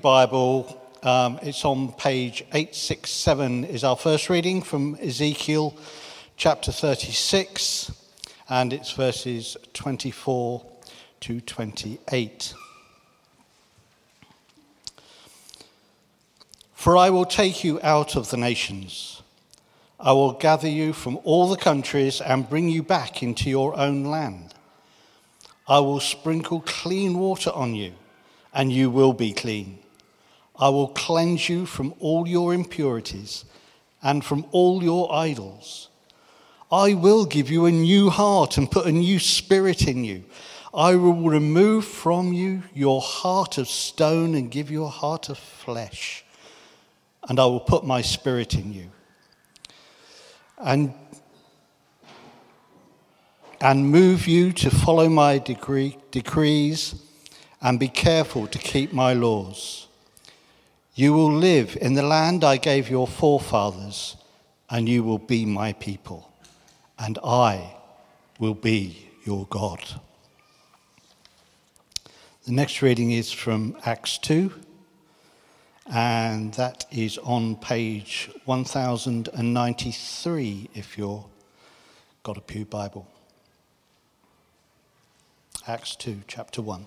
Bible, um, it's on page 867, is our first reading from Ezekiel chapter 36, and it's verses 24 to 28. For I will take you out of the nations. I will gather you from all the countries and bring you back into your own land. I will sprinkle clean water on you, and you will be clean. I will cleanse you from all your impurities and from all your idols. I will give you a new heart and put a new spirit in you. I will remove from you your heart of stone and give you a heart of flesh. And I will put my spirit in you. And, and move you to follow my decree, decrees and be careful to keep my laws. You will live in the land I gave your forefathers, and you will be my people, and I will be your God. The next reading is from Acts 2, and that is on page 1093 if you've got a Pew Bible. Acts 2, chapter 1.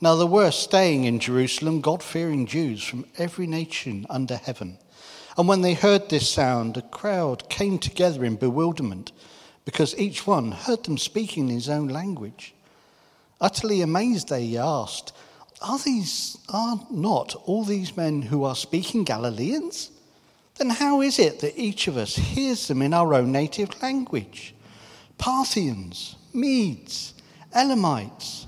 Now there were staying in Jerusalem God fearing Jews from every nation under heaven. And when they heard this sound, a crowd came together in bewilderment because each one heard them speaking in his own language. Utterly amazed, they asked, Are these are not all these men who are speaking Galileans? Then how is it that each of us hears them in our own native language? Parthians, Medes, Elamites,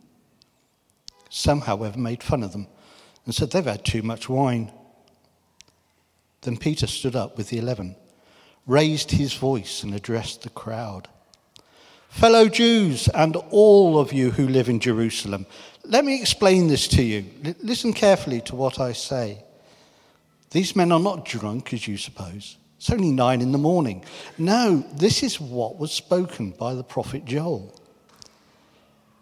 Some, however, made fun of them and said they've had too much wine. Then Peter stood up with the eleven, raised his voice, and addressed the crowd. Fellow Jews and all of you who live in Jerusalem, let me explain this to you. L- listen carefully to what I say. These men are not drunk, as you suppose. It's only nine in the morning. No, this is what was spoken by the prophet Joel.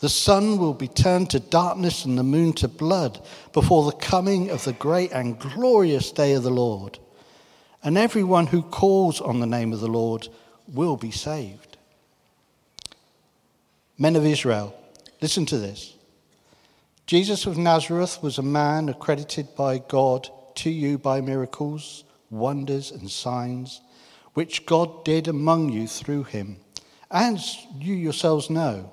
The sun will be turned to darkness and the moon to blood before the coming of the great and glorious day of the Lord. And everyone who calls on the name of the Lord will be saved. Men of Israel, listen to this. Jesus of Nazareth was a man accredited by God to you by miracles, wonders, and signs, which God did among you through him, as you yourselves know.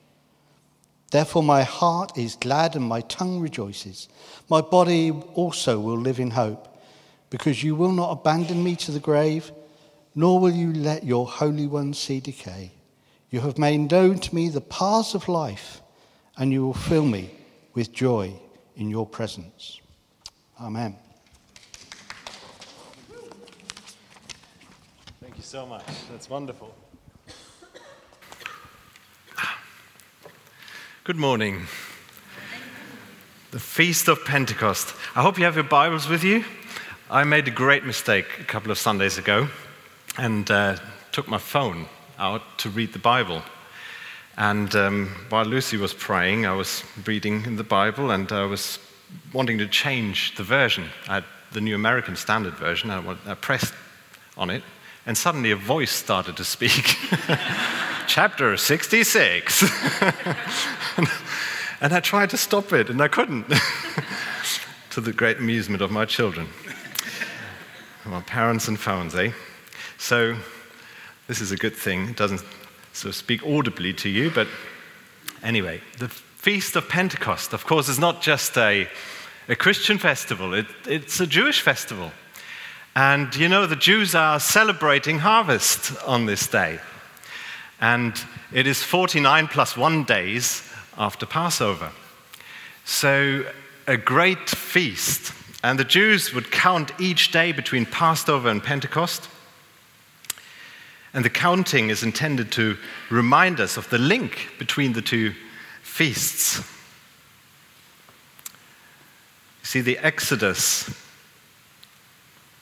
Therefore, my heart is glad and my tongue rejoices. My body also will live in hope, because you will not abandon me to the grave, nor will you let your Holy One see decay. You have made known to me the paths of life, and you will fill me with joy in your presence. Amen. Thank you so much. That's wonderful. Good morning. The Feast of Pentecost. I hope you have your Bibles with you. I made a great mistake a couple of Sundays ago and uh, took my phone out to read the Bible. And um, while Lucy was praying, I was reading in the Bible and I was wanting to change the version. I had the New American Standard Version. I, I pressed on it, and suddenly a voice started to speak. Chapter 66. and I tried to stop it, and I couldn't, to the great amusement of my children. My parents and phones, eh? So, this is a good thing. It doesn't sort of speak audibly to you, but anyway, the Feast of Pentecost, of course, is not just a, a Christian festival, it, it's a Jewish festival. And you know, the Jews are celebrating harvest on this day. And it is 49 plus one days after Passover. So, a great feast. And the Jews would count each day between Passover and Pentecost. And the counting is intended to remind us of the link between the two feasts. You see, the Exodus,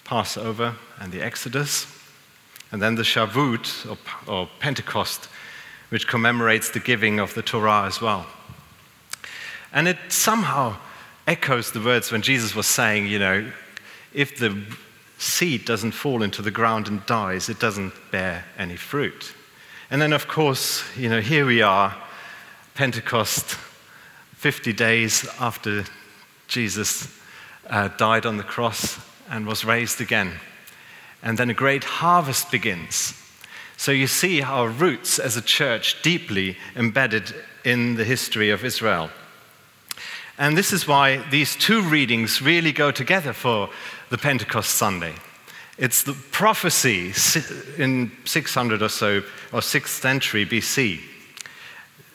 Passover and the Exodus, and then the Shavuot, or, or Pentecost, which commemorates the giving of the Torah as well. And it somehow echoes the words when Jesus was saying, you know, if the seed doesn't fall into the ground and dies, it doesn't bear any fruit. And then, of course, you know, here we are Pentecost, 50 days after Jesus uh, died on the cross and was raised again. And then a great harvest begins. So you see our roots as a church deeply embedded in the history of Israel. And this is why these two readings really go together for the Pentecost Sunday. It's the prophecy in 600 or so, or 6th century BC,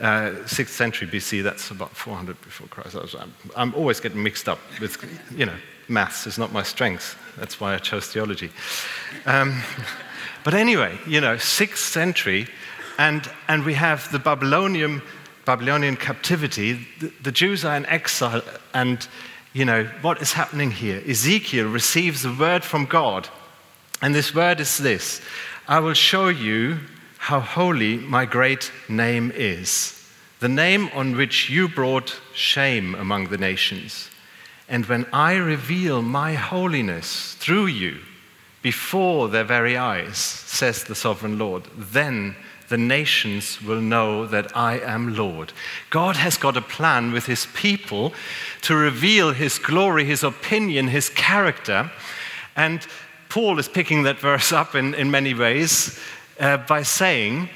uh, 6th century BC, that's about 400 before Christ. I'm, I'm, always getting mixed up with, you know, maths is not my strength. That's why I chose theology. Um, but anyway, you know, 6th century, and, and we have the Babylonian, Babylonian captivity. The, the Jews are in exile, and, you know, what is happening here? Ezekiel receives a word from God, and this word is this I will show you how holy my great name is, the name on which you brought shame among the nations. And when I reveal my holiness through you before their very eyes, says the sovereign Lord, then the nations will know that I am Lord. God has got a plan with his people to reveal his glory, his opinion, his character. And Paul is picking that verse up in, in many ways uh, by saying,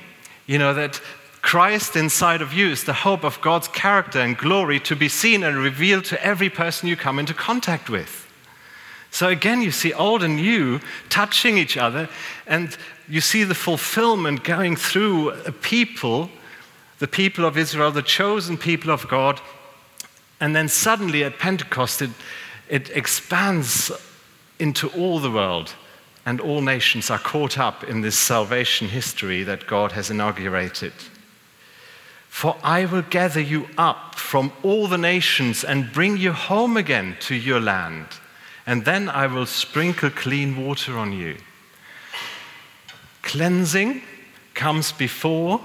you know, that Christ inside of you is the hope of God's character and glory to be seen and revealed to every person you come into contact with. So again, you see old and new touching each other, and you see the fulfillment going through a people, the people of Israel, the chosen people of God. And then suddenly at Pentecost, it, it expands into all the world and all nations are caught up in this salvation history that God has inaugurated. For I will gather you up from all the nations and bring you home again to your land, and then I will sprinkle clean water on you. Cleansing comes before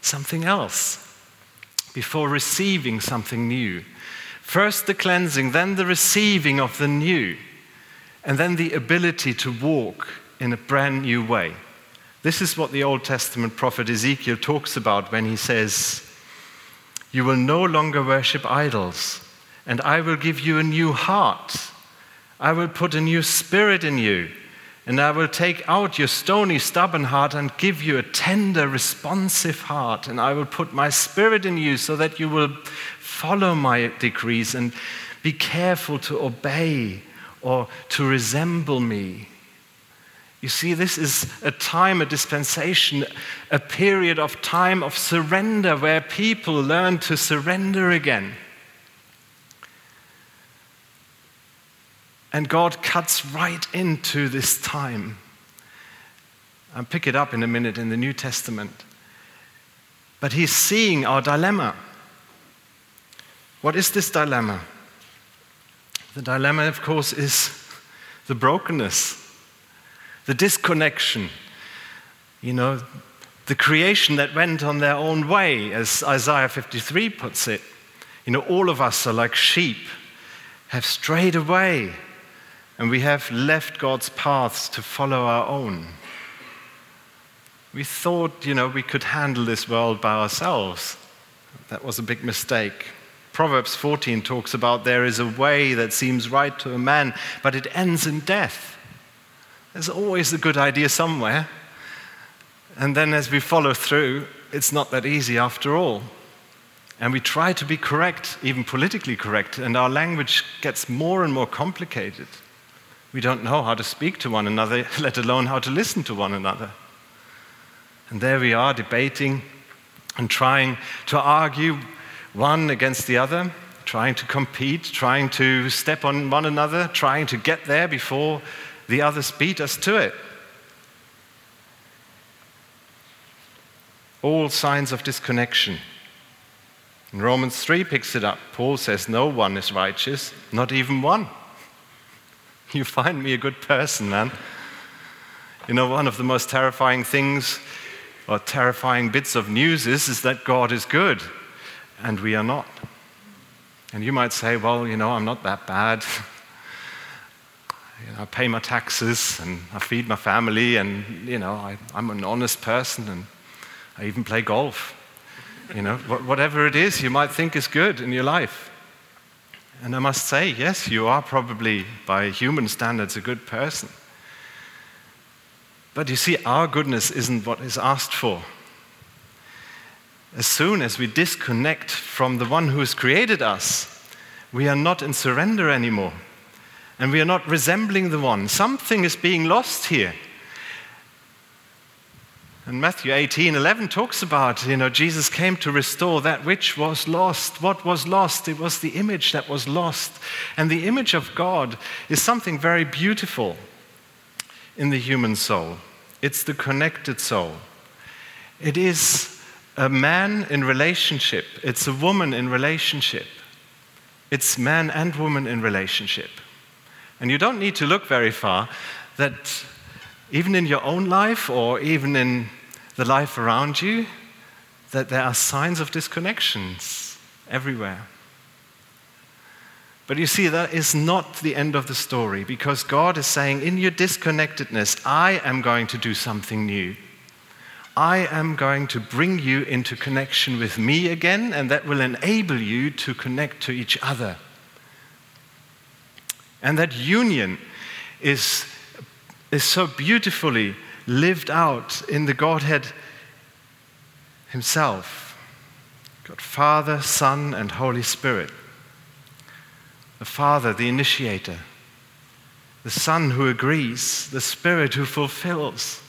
something else, before receiving something new. First the cleansing, then the receiving of the new and then the ability to walk in a brand new way. This is what the Old Testament prophet Ezekiel talks about when he says, You will no longer worship idols, and I will give you a new heart. I will put a new spirit in you, And I will take out your stony, stubborn heart and give you a tender, responsive heart. And I will put my spirit in you so that you will follow my decrees and be careful to obey or to resemble me. You see, this is a time, a dispensation, a period of time of surrender where people learn to surrender again. And God cuts right into this time. I'll pick it up in a minute in the New Testament. But He's seeing our dilemma. What is this dilemma? The dilemma, of course, is the brokenness, the disconnection. You know, the creation that went on their own way, as Isaiah 53 puts it. You know, all of us are like sheep, have strayed away, and we have left God's paths to follow our own. We thought, you know, we could handle this world by ourselves. That was a big mistake. Proverbs 14 talks about there is a way that seems right to a man, but it ends in death. There's always a good idea somewhere. And then as we follow through, it's not that easy after all. And we try to be correct, even politically correct, and our language gets more and more complicated. We don't know how to speak to one another, let alone how to listen to one another. And there we are debating and trying to argue one against the other, trying to compete, trying to step on one another, trying to get there before the others beat us to it. All signs of disconnection. And Romans 3 picks it up. Paul says, No one is righteous, not even one. You find me a good person, man. You know, one of the most terrifying things or terrifying bits of news is, is that God is good and we are not. And you might say, well, you know, I'm not that bad. you know, I pay my taxes and I feed my family, and, you know, I, am an honest person and I even play golf. You know, whatever it is you might think is good in your life. And I must say, yes, you are probably, by human standards, a good person. But you see, our goodness isn't what is asked for as soon as we disconnect from the one who has created us, we are not in surrender anymore. And we are not resembling the one. Something is being lost here. And Matthew 18 11 talks about, you know, Jesus came to restore that which was lost. What was lost? It was the image that was lost. And the image of God is something very beautiful in the human soul. It's the connected soul. It is a man in relationship, it's a woman in relationship. It's man and woman in relationship. And you don't need to look very far that even in your own life or even in the life around you, that there are signs of disconnections everywhere. But you see, that is not the end of the story because God is saying, in your disconnectedness, I am going to do something new. I am going to bring you into connection with me again, and that will enable you to connect to each other. And that union is, is so beautifully lived out in the Godhead Himself God Father, Son, and Holy Spirit. The Father, the initiator, the Son who agrees, the Spirit who fulfills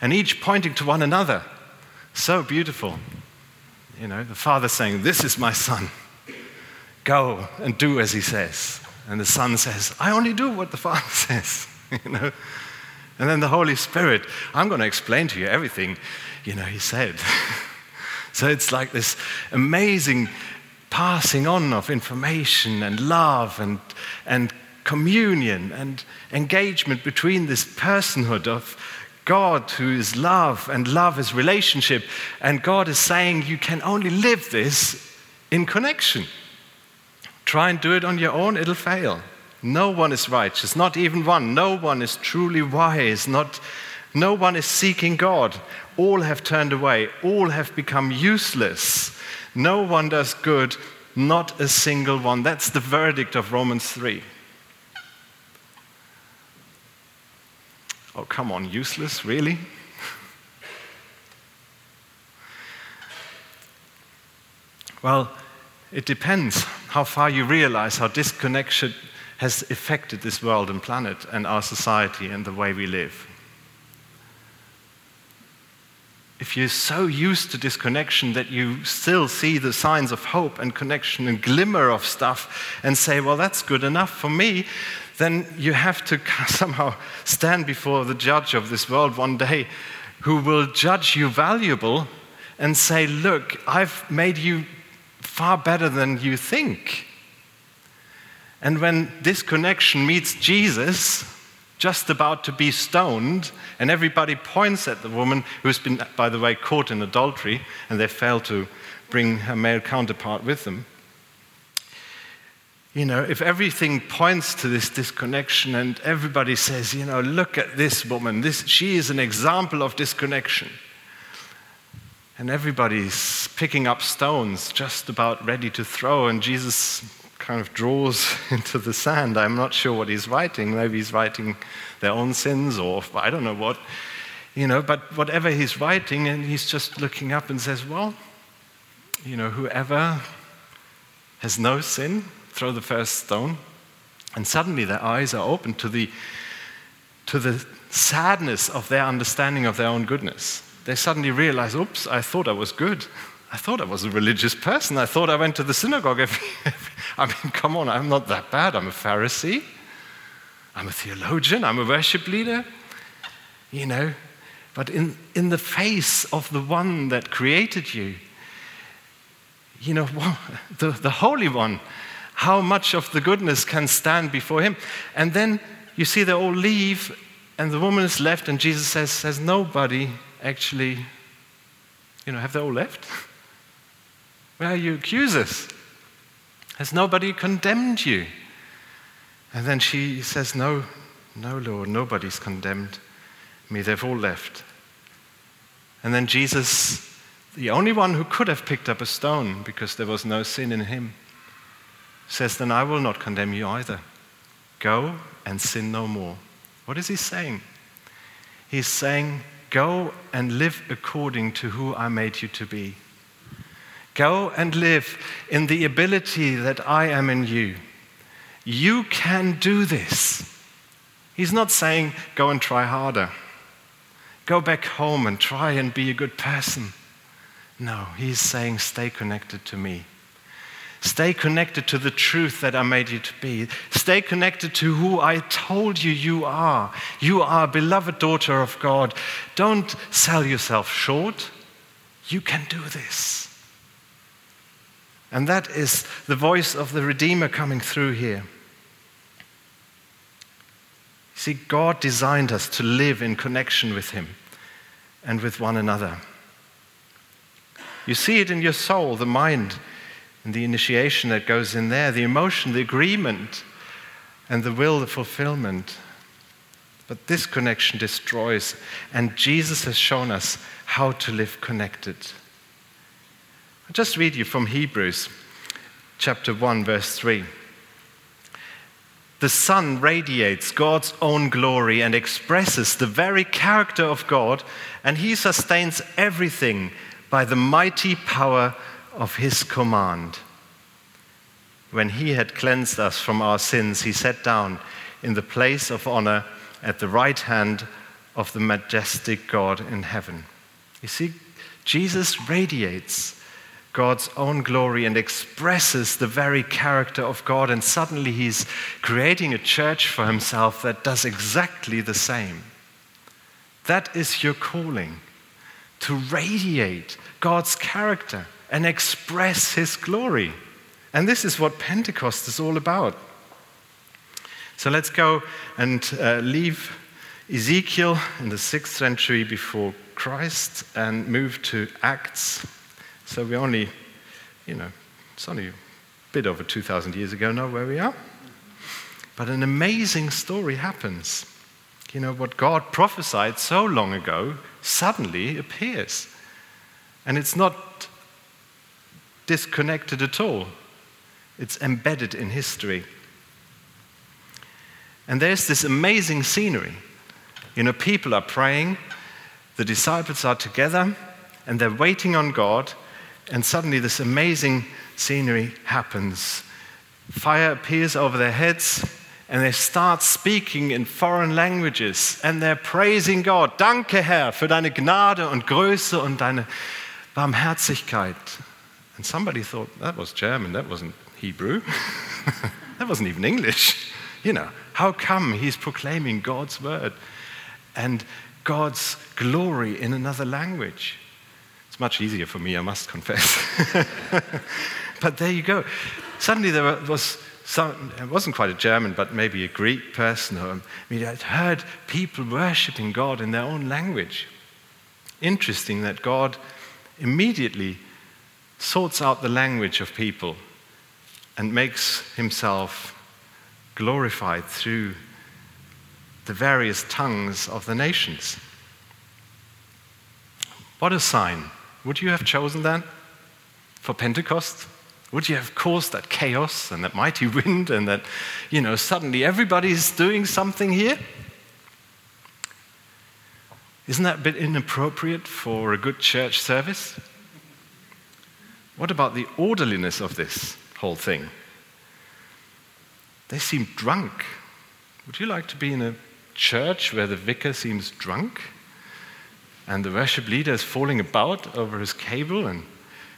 and each pointing to one another. So beautiful. You know, the father saying, This is my son. Go and do as he says. And the son says, I only do what the father says. you know? And then the Holy Spirit, I'm going to explain to you everything, you know, he said. so it's like this amazing passing on of information and love and, and communion and engagement between this personhood of, God who is love, and love is relationship. And God is saying you can only live this in connection. Try and do it on your own, it'll fail. No one is righteous, not even one. No one is truly wise, not, no one is seeking God. All have turned away, all have become useless. No one does good, not a single one. That's the verdict of Romans 3. Oh, come on, useless, really? well, it depends how far you realize how disconnection has affected this world and planet and our society and the way we live. If you're so used to disconnection that you still see the signs of hope and connection and glimmer of stuff and say, well, that's good enough for me, then you have to somehow stand before the judge of this world one day who will judge you valuable and say, look, I've made you far better than you think. And when this connection meets Jesus, just about to be stoned, and everybody points at the woman who's been, by the way, caught in adultery, and they fail to bring her male counterpart with them. You know, if everything points to this disconnection and everybody says, you know, look at this woman, this, she is an example of disconnection and everybody's picking up stones, just about ready to throw, and Jesus kind of draws into the sand. I'm not sure what he's writing. Maybe he's writing their own sins, or I don't know what. You know, but whatever he's writing, and he's just looking up and says, Well, you know, whoever has no sin, throw the first stone. And suddenly their eyes are open to the, to the sadness of their understanding of their own goodness they suddenly realize, oops, I thought I was good. I thought I was a religious person. I thought I went to the synagogue I mean, come on, I'm not that bad. I'm a Pharisee. I'm a theologian. I'm a worship leader. You know, but in, in the face of the one that created you, you know, the, the Holy One, how much of the goodness can stand before him? And then you see they all leave, and the woman is left, and Jesus says, Has nobody actually, you know, have they all left? Where are your accusers? Has nobody condemned you? And then she says, No, no, Lord, nobody's condemned me. They've all left. And then Jesus, the only one who could have picked up a stone because there was no sin in him, says, Then I will not condemn you either. Go and sin no more. What is he saying? He's saying, Go and live according to who I made you to be. Go and live in the ability that I am in you. You can do this. He's not saying, go and try harder. Go back home and try and be a good person. No, he's saying, stay connected to me. Stay connected to the truth that I made you to be. Stay connected to who I told you you are. You are a beloved daughter of God. Don't sell yourself short. You can do this. And that is the voice of the Redeemer coming through here. See, God designed us to live in connection with Him and with one another. You see it in your soul, the mind and the initiation that goes in there, the emotion, the agreement, and the will, the fulfillment. But this connection destroys, and Jesus has shown us how to live connected. I'll just read you from Hebrews chapter 1, verse 3. The Son radiates God's own glory and expresses the very character of God, and He sustains everything by the mighty power of his command. When he had cleansed us from our sins, he sat down in the place of honor at the right hand of the majestic God in heaven. You see, Jesus radiates God's own glory and expresses the very character of God, and suddenly he's creating a church for himself that does exactly the same. That is your calling to radiate God's character and express his glory. And this is what Pentecost is all about. So let's go and uh, leave Ezekiel in the sixth century before Christ and move to Acts. So we only, you know, it's only a bit over 2,000 years ago now where we are. But an amazing story happens. You know, what God prophesied so long ago suddenly appears. And it's not disconnected at all, it's embedded in history. And there's this amazing scenery. You know, people are praying, the disciples are together, and they're waiting on God, and suddenly this amazing scenery happens. Fire appears over their heads, and they start speaking in foreign languages, and they're praising God. Danke, Herr, für deine Gnade und Größe und deine Barmherzigkeit. And somebody thought, that was German, that wasn't Hebrew, that wasn't even English. You know, how come he's proclaiming God's word and God's glory in another language? It's much easier for me, I must confess. but there you go. Suddenly there was some, it wasn't quite a German, but maybe a Greek person. Or, I mean, I'd heard people worshiping God in their own language. Interesting that God immediately sorts out the language of people and makes himself glorified through the various tongues of the nations. What a sign. Would you have chosen that for Pentecost? Would you have caused that chaos and that mighty wind and that, you know, suddenly everybody's doing something here? Isn't that a bit inappropriate for a good church service? What about the orderliness of this whole thing? They seem drunk. Would you like to be in a church where the vicar seems drunk and the worship leader is falling about over his cable and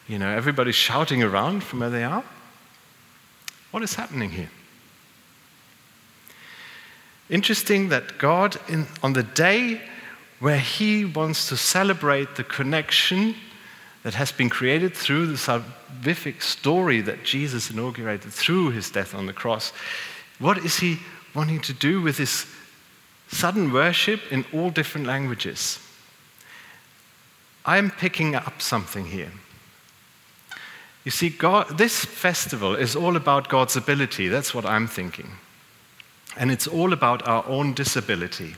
you know everybody's shouting around from where they are? What is happening here? Interesting that God, in, on the day where He wants to celebrate the connection that has been created through the salvific story that Jesus inaugurated through His death on the cross, what is He wanting to do with this sudden worship in all different languages? I'm picking up something here. You see, God, this festival is all about God's ability. That's what I'm thinking. And it's all about our own disability.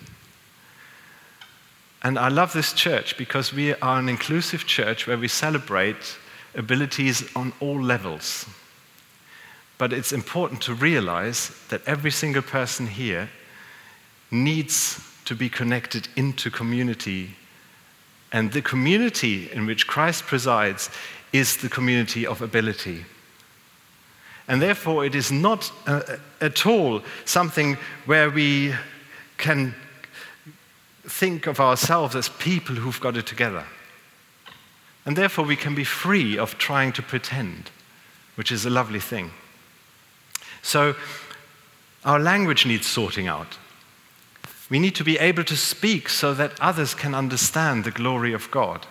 And I love this church because we are an inclusive church where we celebrate abilities on all levels. But it's important to realize that every single person here needs to be connected into community. And the community in which Christ presides is the community of ability. And therefore, it is not uh, at all something where we can think of ourselves as people who've got it together. And therefore, we can be free of trying to pretend, which is a lovely thing. So, our language needs sorting out. We need to be able to speak so that others can understand the glory of God.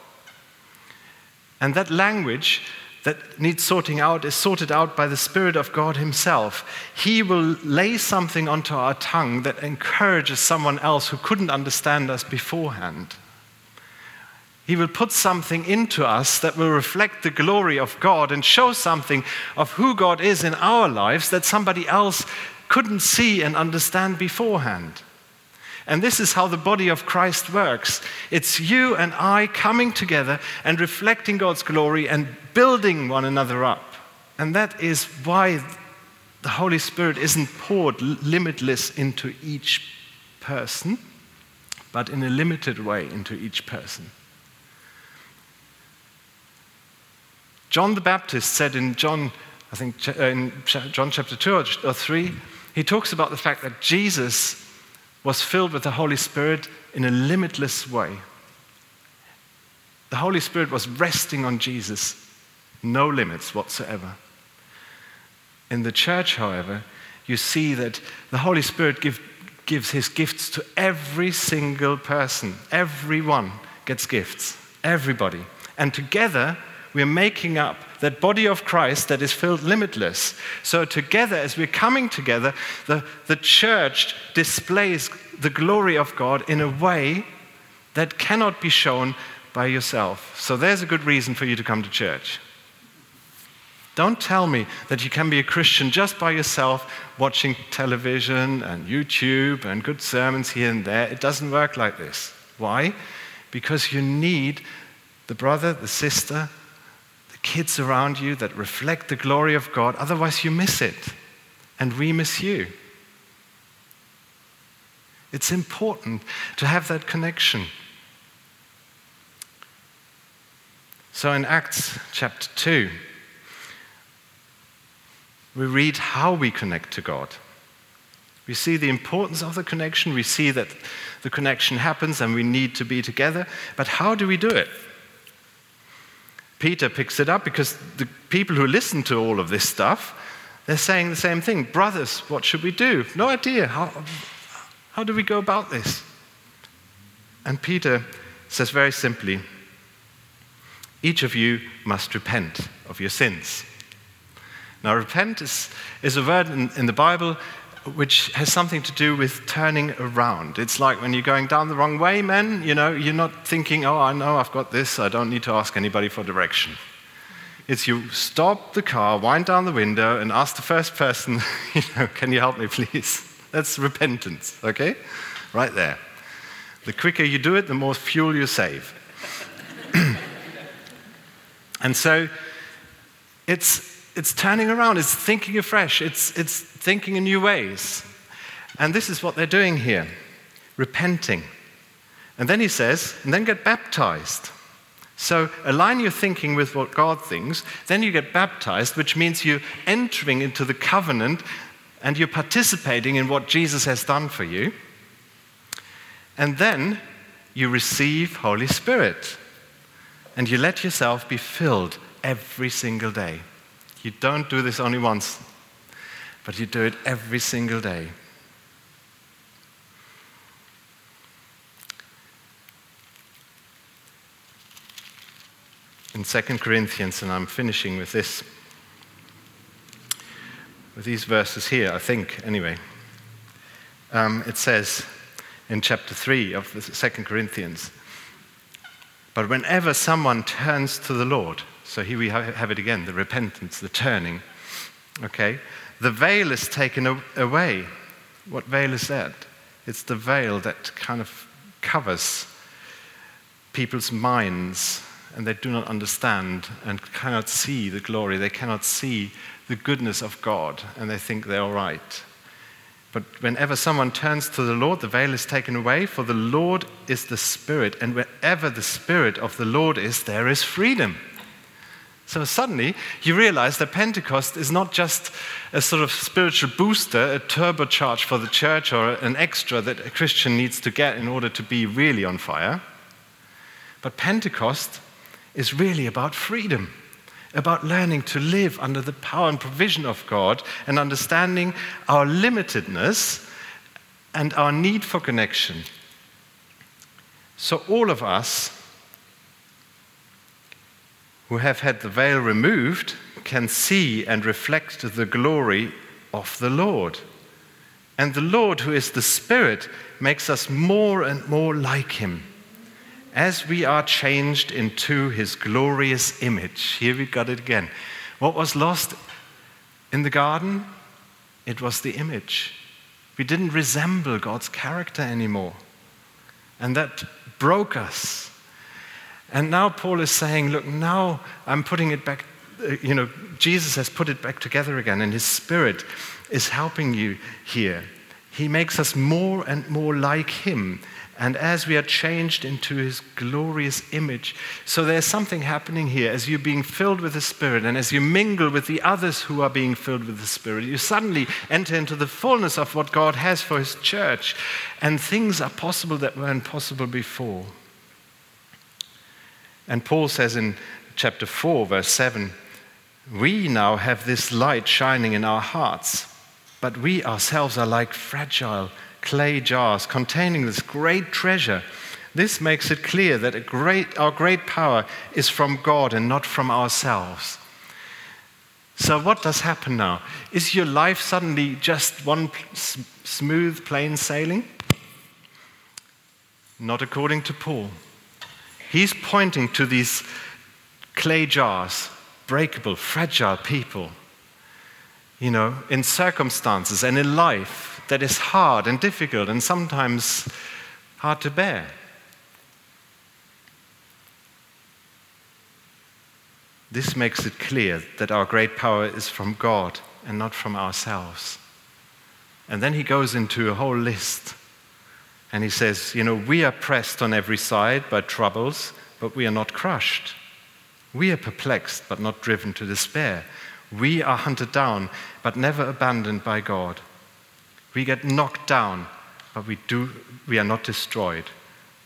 And that language that needs sorting out is sorted out by the Spirit of God Himself. He will lay something onto our tongue that encourages someone else who couldn't understand us beforehand. He will put something into us that will reflect the glory of God and show something of who God is in our lives that somebody else couldn't see and understand beforehand. And this is how the body of Christ works. It's you and I coming together and reflecting God's glory and building one another up. And that is why the Holy Spirit isn't poured limitless into each person, but in a limited way into each person. John the Baptist said in John, I think uh, in John chapter 2 or 3, he talks about the fact that Jesus was filled with the Holy Spirit in a limitless way. The Holy Spirit was resting on Jesus, no limits whatsoever. In the church, however, you see that the Holy Spirit give, gives his gifts to every single person. Everyone gets gifts, everybody. And together, we're making up that body of Christ that is filled limitless. So, together, as we're coming together, the, the church displays the glory of God in a way that cannot be shown by yourself. So, there's a good reason for you to come to church. Don't tell me that you can be a Christian just by yourself, watching television and YouTube and good sermons here and there. It doesn't work like this. Why? Because you need the brother, the sister, kids around you that reflect the glory of God. Otherwise, you miss it. And we miss you. It's important to have that connection. So in Acts chapter 2, we read how we connect to God. We see the importance of the connection. We see that the connection happens and we need to be together. But how do we do it? Peter picks it up because the people who listen to all of this stuff, they're saying the same thing. Brothers, what should we do? No idea. How, how do we go about this? And Peter says very simply, each of you must repent of your sins. Now, repent is, is a word in, in the Bible which has something to do with turning around. It's like when you're going down the wrong way, man, you know, you're not thinking, oh, I know I've got this, I don't need to ask anybody for direction. It's you stop the car, wind down the window, and ask the first person, you know, can you help me, please? That's repentance, okay? Right there. The quicker you do it, the more fuel you save. and so it's it's turning around, it's thinking afresh, it's, it's thinking in new ways. And this is what they're doing here repenting. And then he says, and then get baptized. So align your thinking with what God thinks, then you get baptized, which means you're entering into the covenant and you're participating in what Jesus has done for you. And then you receive Holy Spirit. And you let yourself be filled every single day. You don't do this only once, but you do it every single day. In 2 Corinthians, and I'm finishing with this, with these verses here, I think, anyway. Um, it says in chapter 3 of the 2 Corinthians, but whenever someone turns to the Lord, so here we have it again the repentance, the turning. Okay? The veil is taken away. What veil is that? It's the veil that kind of covers people's minds and they do not understand and cannot see the glory. They cannot see the goodness of God and they think they're all right. But whenever someone turns to the Lord, the veil is taken away, for the Lord is the Spirit, and wherever the Spirit of the Lord is, there is freedom. So suddenly you realize that Pentecost is not just a sort of spiritual booster, a turbocharge for the church, or an extra that a Christian needs to get in order to be really on fire. But Pentecost is really about freedom, about learning to live under the power and provision of God and understanding our limitedness and our need for connection. So, all of us who have had the veil removed can see and reflect the glory of the Lord. And the Lord, who is the Spirit, makes us more and more like Him as we are changed into His glorious image. Here we got it again. What was lost in the garden? It was the image. We didn't resemble God's character anymore. And that broke us. And now Paul is saying, look, now I'm putting it back, uh, you know, Jesus has put it back together again, and his spirit is helping you here. He makes us more and more like him. And as we are changed into his glorious image, so there's something happening here. As you're being filled with the Spirit and as you mingle with the others who are being filled with the Spirit, you suddenly enter into the fullness of what God has for his church. And things are possible that weren't possible before. And Paul says in chapter 4, verse 7 We now have this light shining in our hearts, but we ourselves are like fragile clay jars containing this great treasure. This makes it clear that great, our great power is from God and not from ourselves. So, what does happen now? Is your life suddenly just one smooth, plain sailing? Not according to Paul. He's pointing to these clay jars, breakable, fragile people, you know, in circumstances and in life that is hard and difficult and sometimes hard to bear. This makes it clear that our great power is from God and not from ourselves. And then he goes into a whole list And he says, You know, we are pressed on every side by troubles, but we are not crushed. We are perplexed, but not driven to despair. We are hunted down, but never abandoned by God. We get knocked down, but we, do, we are not destroyed.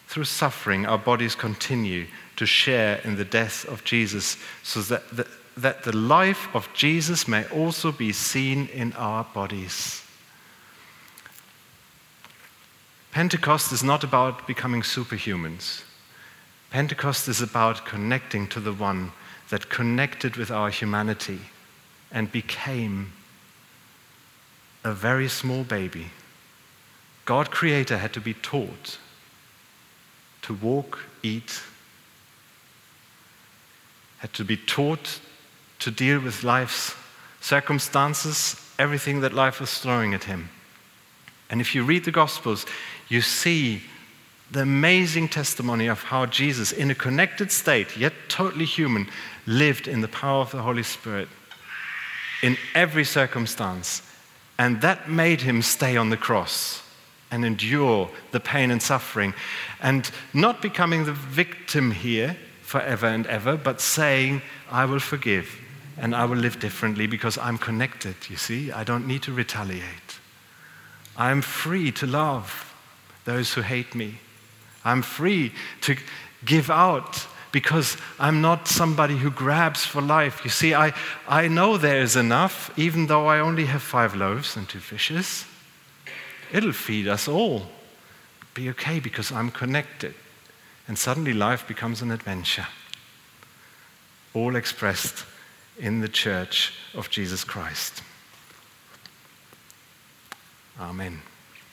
Through suffering, our bodies continue to share in the death of Jesus, so that the, that the life of Jesus may also be seen in our bodies. Pentecost is not about becoming superhumans. Pentecost is about connecting to the one that connected with our humanity and became a very small baby. God, Creator, had to be taught to walk, eat, had to be taught to deal with life's circumstances, everything that life was throwing at him. And if you read the Gospels, you see the amazing testimony of how Jesus, in a connected state, yet totally human, lived in the power of the Holy Spirit in every circumstance. And that made him stay on the cross and endure the pain and suffering. And not becoming the victim here forever and ever, but saying, I will forgive and I will live differently because I'm connected, you see? I don't need to retaliate. I'm free to love those who hate me. I'm free to give out because I'm not somebody who grabs for life. You see, I, I know there is enough, even though I only have five loaves and two fishes. It'll feed us all. Be okay because I'm connected. And suddenly life becomes an adventure, all expressed in the church of Jesus Christ. Amen.